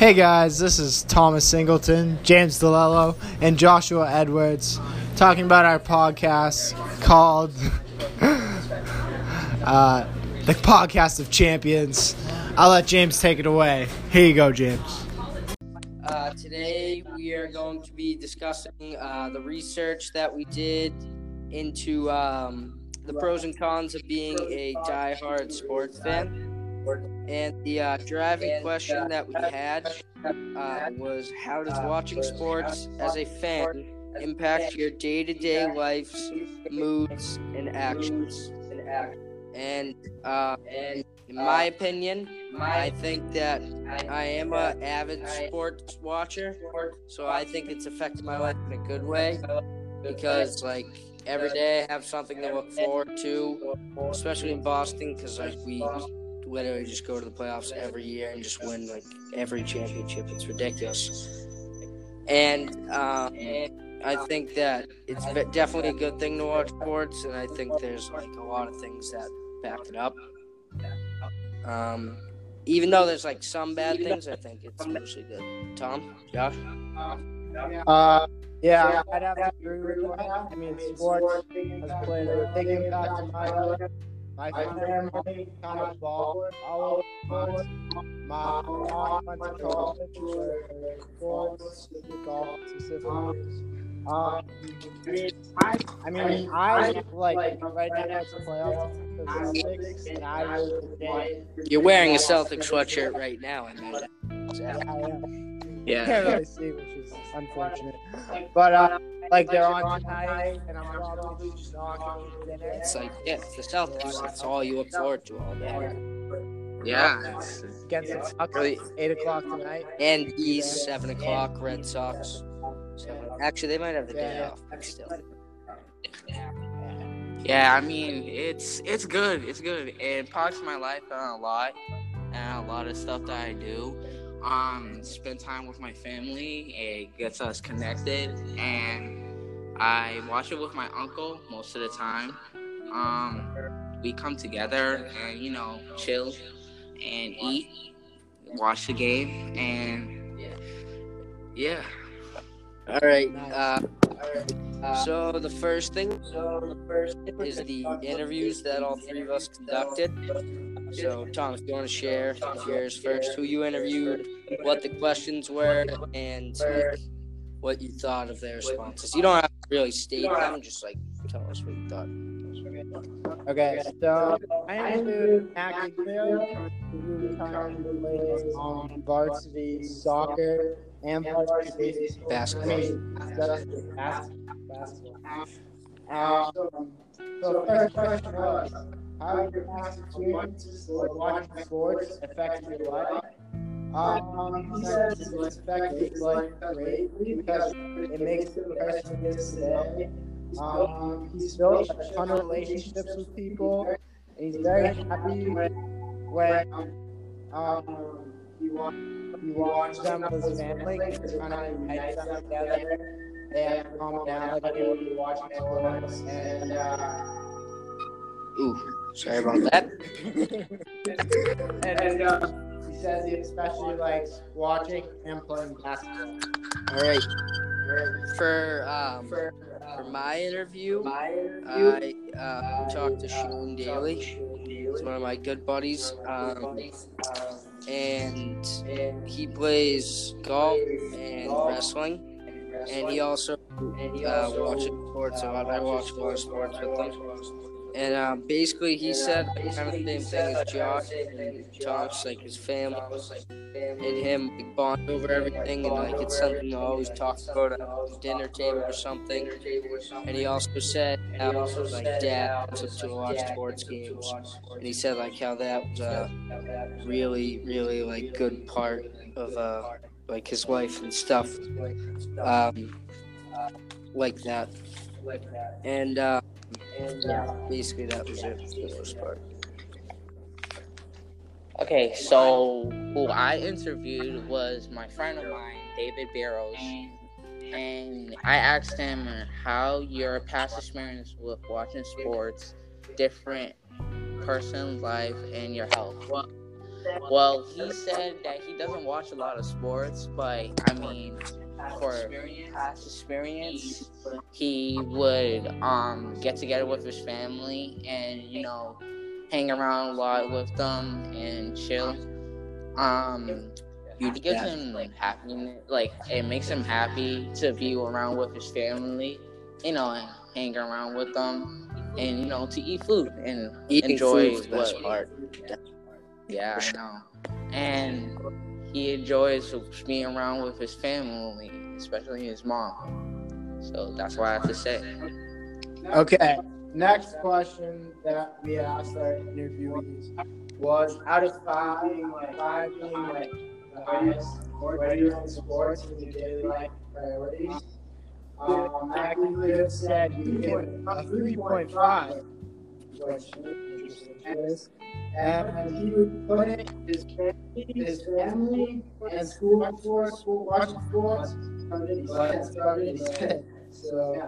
Hey guys, this is Thomas Singleton, James DeLello, and Joshua Edwards talking about our podcast called uh, The Podcast of Champions. I'll let James take it away. Here you go, James. Uh, today we are going to be discussing uh, the research that we did into um, the pros and cons of being a die-hard sports fan. And the uh, driving question that we had uh, was how does watching sports as a fan impact your day to day life's moods and actions? And uh, in my opinion, I think that I am an avid sports watcher, so I think it's affected my life in a good way because, like, every day I have something to look forward to, especially in Boston because like we literally just go to the playoffs every year and just win like every championship. It's ridiculous. And um, I think that it's definitely a good thing to watch sports, and I think there's like a lot of things that back it up. Um, even though there's like some bad things, I think it's mostly good. Tom, Josh. Uh, yeah, I'd have to agree with that. I mean, sports has played a big impact my life. My family kind of ball all over sports. My mom went to college for sports, golf specifically. Um, I mean, I like right now it's playoffs for the Celtics, and I You're wearing a Celtic sweatshirt right now, I know that. I am. Yeah. can't really see, which is unfortunate. But uh, like they're on tonight, and I'm probably just not going to dinner. It's like, yeah, it's the Celtics. That's all you look forward to all day. Yeah, it's, Against the Sox, Really? eight o'clock tonight. And East, 7 o'clock, Red Sox. Seven. Actually, they might have the day Yeah. off, but still. yeah. I mean, it's it's good. It's good. It impacts my life uh, a lot, and a lot of stuff that I do. Um, spend time with my family. It gets us connected, and I watch it with my uncle most of the time. Um, we come together and you know chill and eat, watch the game, and yeah. All right. Uh, so the first thing is the interviews that all three of us conducted. So Tom, if you want to share yours first, who you interviewed, what the questions were, and what you thought of their responses. You don't have to really state them, just like tell us what you thought. Okay, so I interviewed Mac Giglio, who currently plays on varsity soccer and varsity Basketball. I mean, that's basketball. Um, so the first question was, how have your past experiences with watching sports affected your life? Um, he says it's affected his life greatly because it makes the person he is today. Um, he's built a ton of relationships with people, he's very happy when um, you watch, you watch them with his family. Kind of them together. They have commonality when you watch and uh, Ooh, sorry about that. and uh, he says he especially likes watching and playing basketball. All right. For um, for my interview, I uh, talked to Shane Daly. He's one of my good buddies, um, and he plays golf and wrestling. And he also uh, watches sports. I watch of sports with him. And um, basically, he said kind of the same thing as Josh. and Tom's, like his family and him like, bond over everything, and like it's something to always talk about at the dinner table or something. And he also said how like dad wants to watch sports games, and he said like how that was a really, really like good part of uh like his life and stuff, um, like that. And uh, yeah, uh, basically that was it for the most part. Okay, so who I interviewed was my friend of mine, David Barrows, and I asked him how your past experience with watching sports different person life and your health. Well, Well, he said that he doesn't watch a lot of sports, but I mean, for past experience, he would um get together with his family and you know hang around a lot with them and chill. Um, it gives him like happiness, like it makes him happy to be around with his family, you know, and hang around with them, and you know to eat food and Eating enjoy best what- part. Yeah, I know. And he enjoys being around with his family, especially his mom. So that's what I have to say. Okay. Next question that we asked our interviewees was out of five like five being like the highest priority in sports in your daily life priorities. Um, Mackie said you a three point five, which and he would put it his family, his family and school sports, school watching. So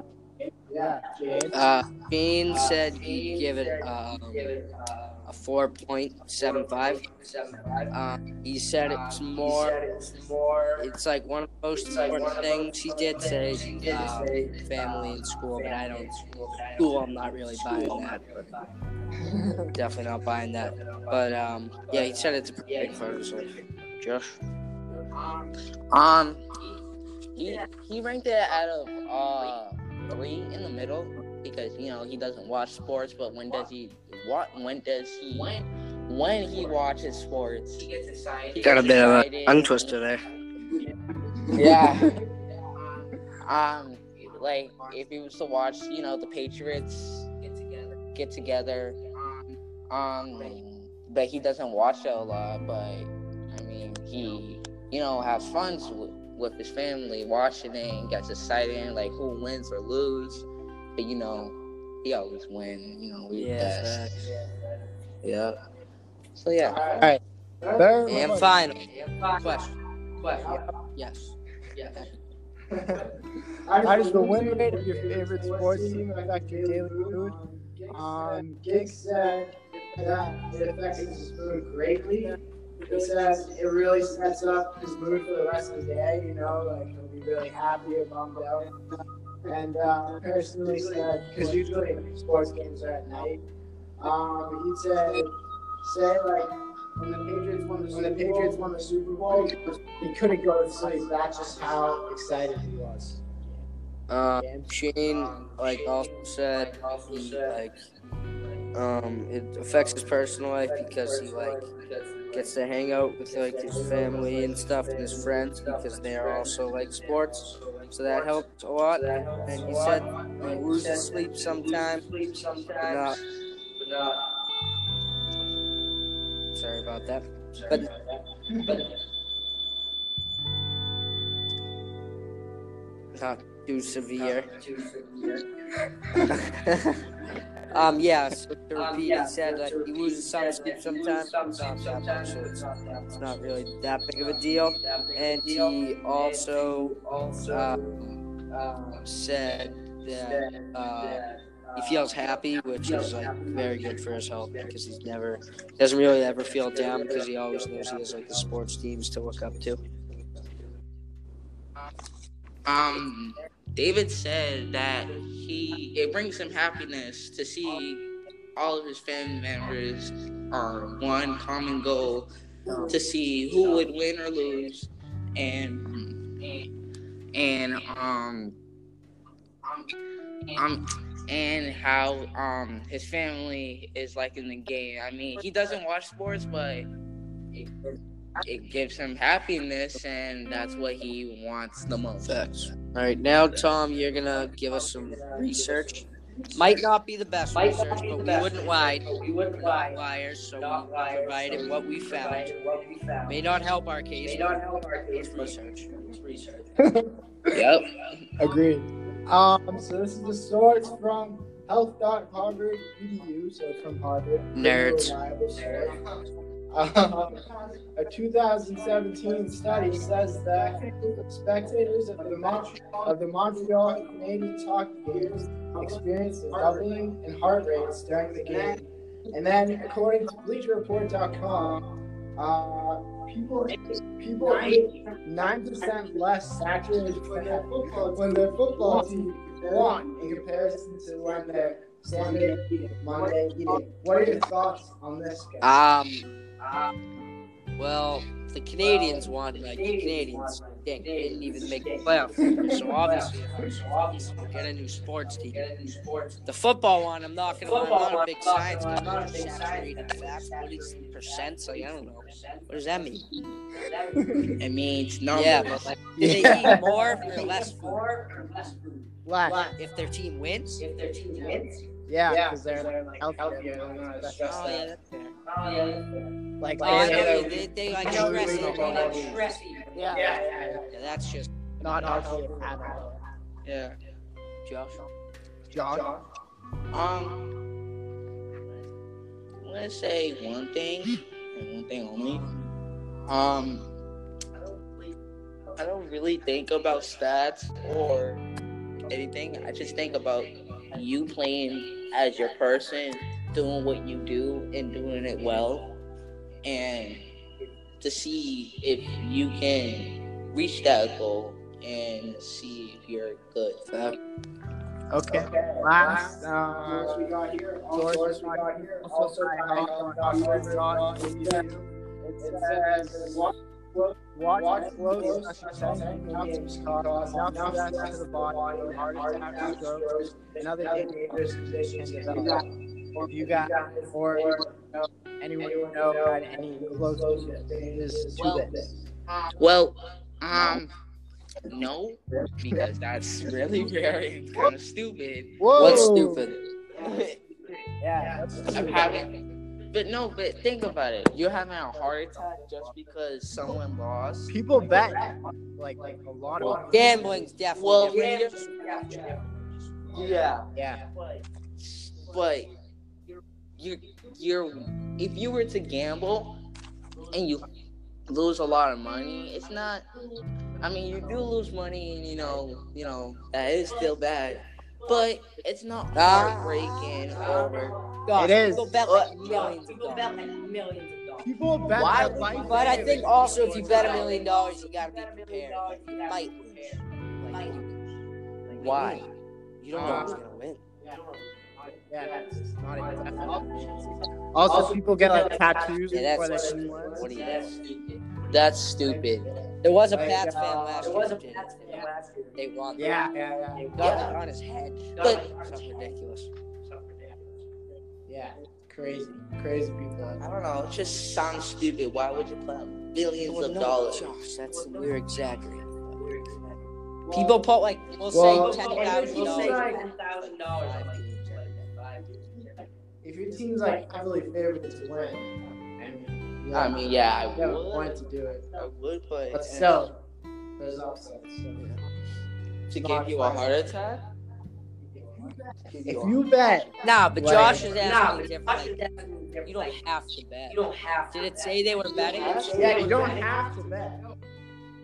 yeah, James. Uh, Gene said he'd give it um, a four point seven five. Uh, he said it's more. It's like one of the most important things. He did say um, family and school, but I don't. School, I'm not really buying that. But definitely not buying that. But um, yeah, he said it's a pretty big part of his life. Josh. Um, he he ranked it out of uh three in the middle because you know he doesn't watch sports, but when does he what when does he when When he watches sports he gets excited. Got a bit of a excited. tongue twister there. Yeah. um, like if he was to watch, you know, the Patriots get together, get together. Um, but he doesn't watch it a lot. But I mean, he, you know, has fun with, with his family, watching it, and gets excited, like who wins or lose. But you know, he always win. You know, we Yeah. best. Yeah. So yeah. All right. Third And one. final question. Question. Yes. Yeah. How does the win rate of your favorite sports team affect your daily mood? Um, Gig said that it affects his mood greatly. He says it really sets up his mood for the rest of the day. You know, like he'll be really happy or bummed out. And uh, personally said, because usually sports games are at night. Um, he said, say like when the Patriots won the when the Patriots won the Super Bowl, he couldn't go to sleep. That's just how excited he was. Uh, Shane, like, also said he, like, um, it affects his personal life because he, like, gets to hang out with, like, his family and stuff and his friends because they are also, like, sports. So that helped a lot. And he said he loses sleep sometimes. Not. Sorry about that. But, but not too severe. um, yeah, so to repeat, he said like he loses some sleep sometimes, but not that much, so it's, it's not really that big of a deal. And he also um, said that uh, he feels happy, which is like very good for his health because he's never doesn't really ever feel down because he always knows he has like the sports teams to look up to. Um, David said that he it brings him happiness to see all of his family members are one common goal to see who would win or lose, and and um um and how um his family is like in the game. I mean, he doesn't watch sports, but it, it gives him happiness, and that's what he wants the most. Facts. All right, now Tom, you're gonna give us some research. Might not be the best research, but we wouldn't lie. We wouldn't lie. Liars, so we provided what we found. May not help our case. May not help our case. Research. Research. Yep. Agreed. Um, so this is the source from health.harvard.edu, so it's from Harvard. Nerds. Reliable source. Um, a 2017 study says that spectators of the, of the Montreal Canadiens hockey games experienced a doubling in heart rates during the game. And then, according to BleacherReport.com, Uh, people, people, nine percent less saturated fat when their football team won in comparison to when their Sunday, Monday. What are your thoughts on this? Guy? Um, well, the Canadiens won. Like the Canadiens didn't, didn't even make the playoffs. Uh, so obviously, so obviously, get a new sports team. The football one, I'm not gonna lie, I'm not a big science guy. I'm saturated fat, forty percent. Like I don't know. What does that mean? It means numbers. Yeah, but like, do they eat more or less food? Less. If their team wins. If their team wins. Yeah, because they're like healthier. Oh yeah, uh, that's fair. Oh yeah, that's fair. Like Oh, they, they, they, they, they like Yeah, stress yeah, yeah, like yeah. yeah, yeah, yeah, Yeah, that's just not healthy at all. Yeah. Josh. Josh. Um, I'm gonna say one thing and one thing only. Um, I don't really think about stats or anything. I just think about you playing as your person, doing what you do and doing it well, and to see if you can reach that goal and see if you're good. Okay. Last, uh, we got here. Source we got here. Also, it says watch watch close assessing causes enough to the body, heart attack, strokes, and other dangerous conditions develop. If you got or anyone you know had any close changes to this. Well, um, no, because that's really very kind of stupid. What's stupid? Yeah. I'm having, but no, but think about it. You're having a heart attack just because someone lost. People bet like like a lot of money. Gambling's definitely Well, different. Yeah, Yeah. but you, you're, if you were to gamble and you lose a lot of money, it's not. I mean, you do lose money, and you know, you know that is still bad, but it's not Ah. heartbreaking or. Gosh, It is. People bet like millions of dollars. People bet Why their would life. But I think also if you bet a million dollars, you gotta be prepared. Like, you might lose. Like, Why? You don't know who's gonna win. Yeah, that's not even definite. Also, people get like tattoos Yeah, before they that's see one. what do you That's stupid. There was a Like, Pats uh, fan last there year. was who did it. They won. Yeah, yeah, yeah. Got it on his head. But- Something ridiculous. Yeah, crazy, crazy people. I don't know. It just sounds stupid. Why would you put up billions Well, of no, dollars? Josh, that's we're exaggerating. People put like we'll Well- say ten thousand We'll say dollars. If your team's like heavily favored to win, and you I mean, yeah, I you have a would. point to do it, I would, but but still, there's upsets. So. to give you a heart attack. If you bet, Nah, but Like- Josh is asking different. Like, you don't have to bet. You don't have. Did it say they were betting? yeah, you don't have to bet.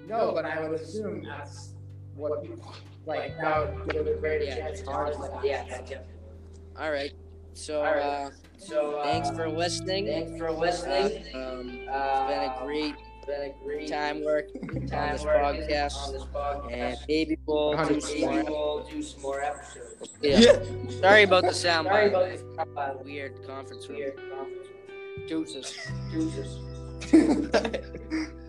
No, but I would assume that's what people like. That would give a greater Yeah. chance. Hard Yeah. All right. So, uh, So thanks for listening. thanks for listening. Uh, um, it's Uh, been a great been a great time working on this working podcast, on this podcast. and maybe we'll do some Maybe more. we'll do some more episodes. Yeah. Sorry about the sound. Sorry by the about this uh, Weird conference room. weird conference. Deuces. Deuces.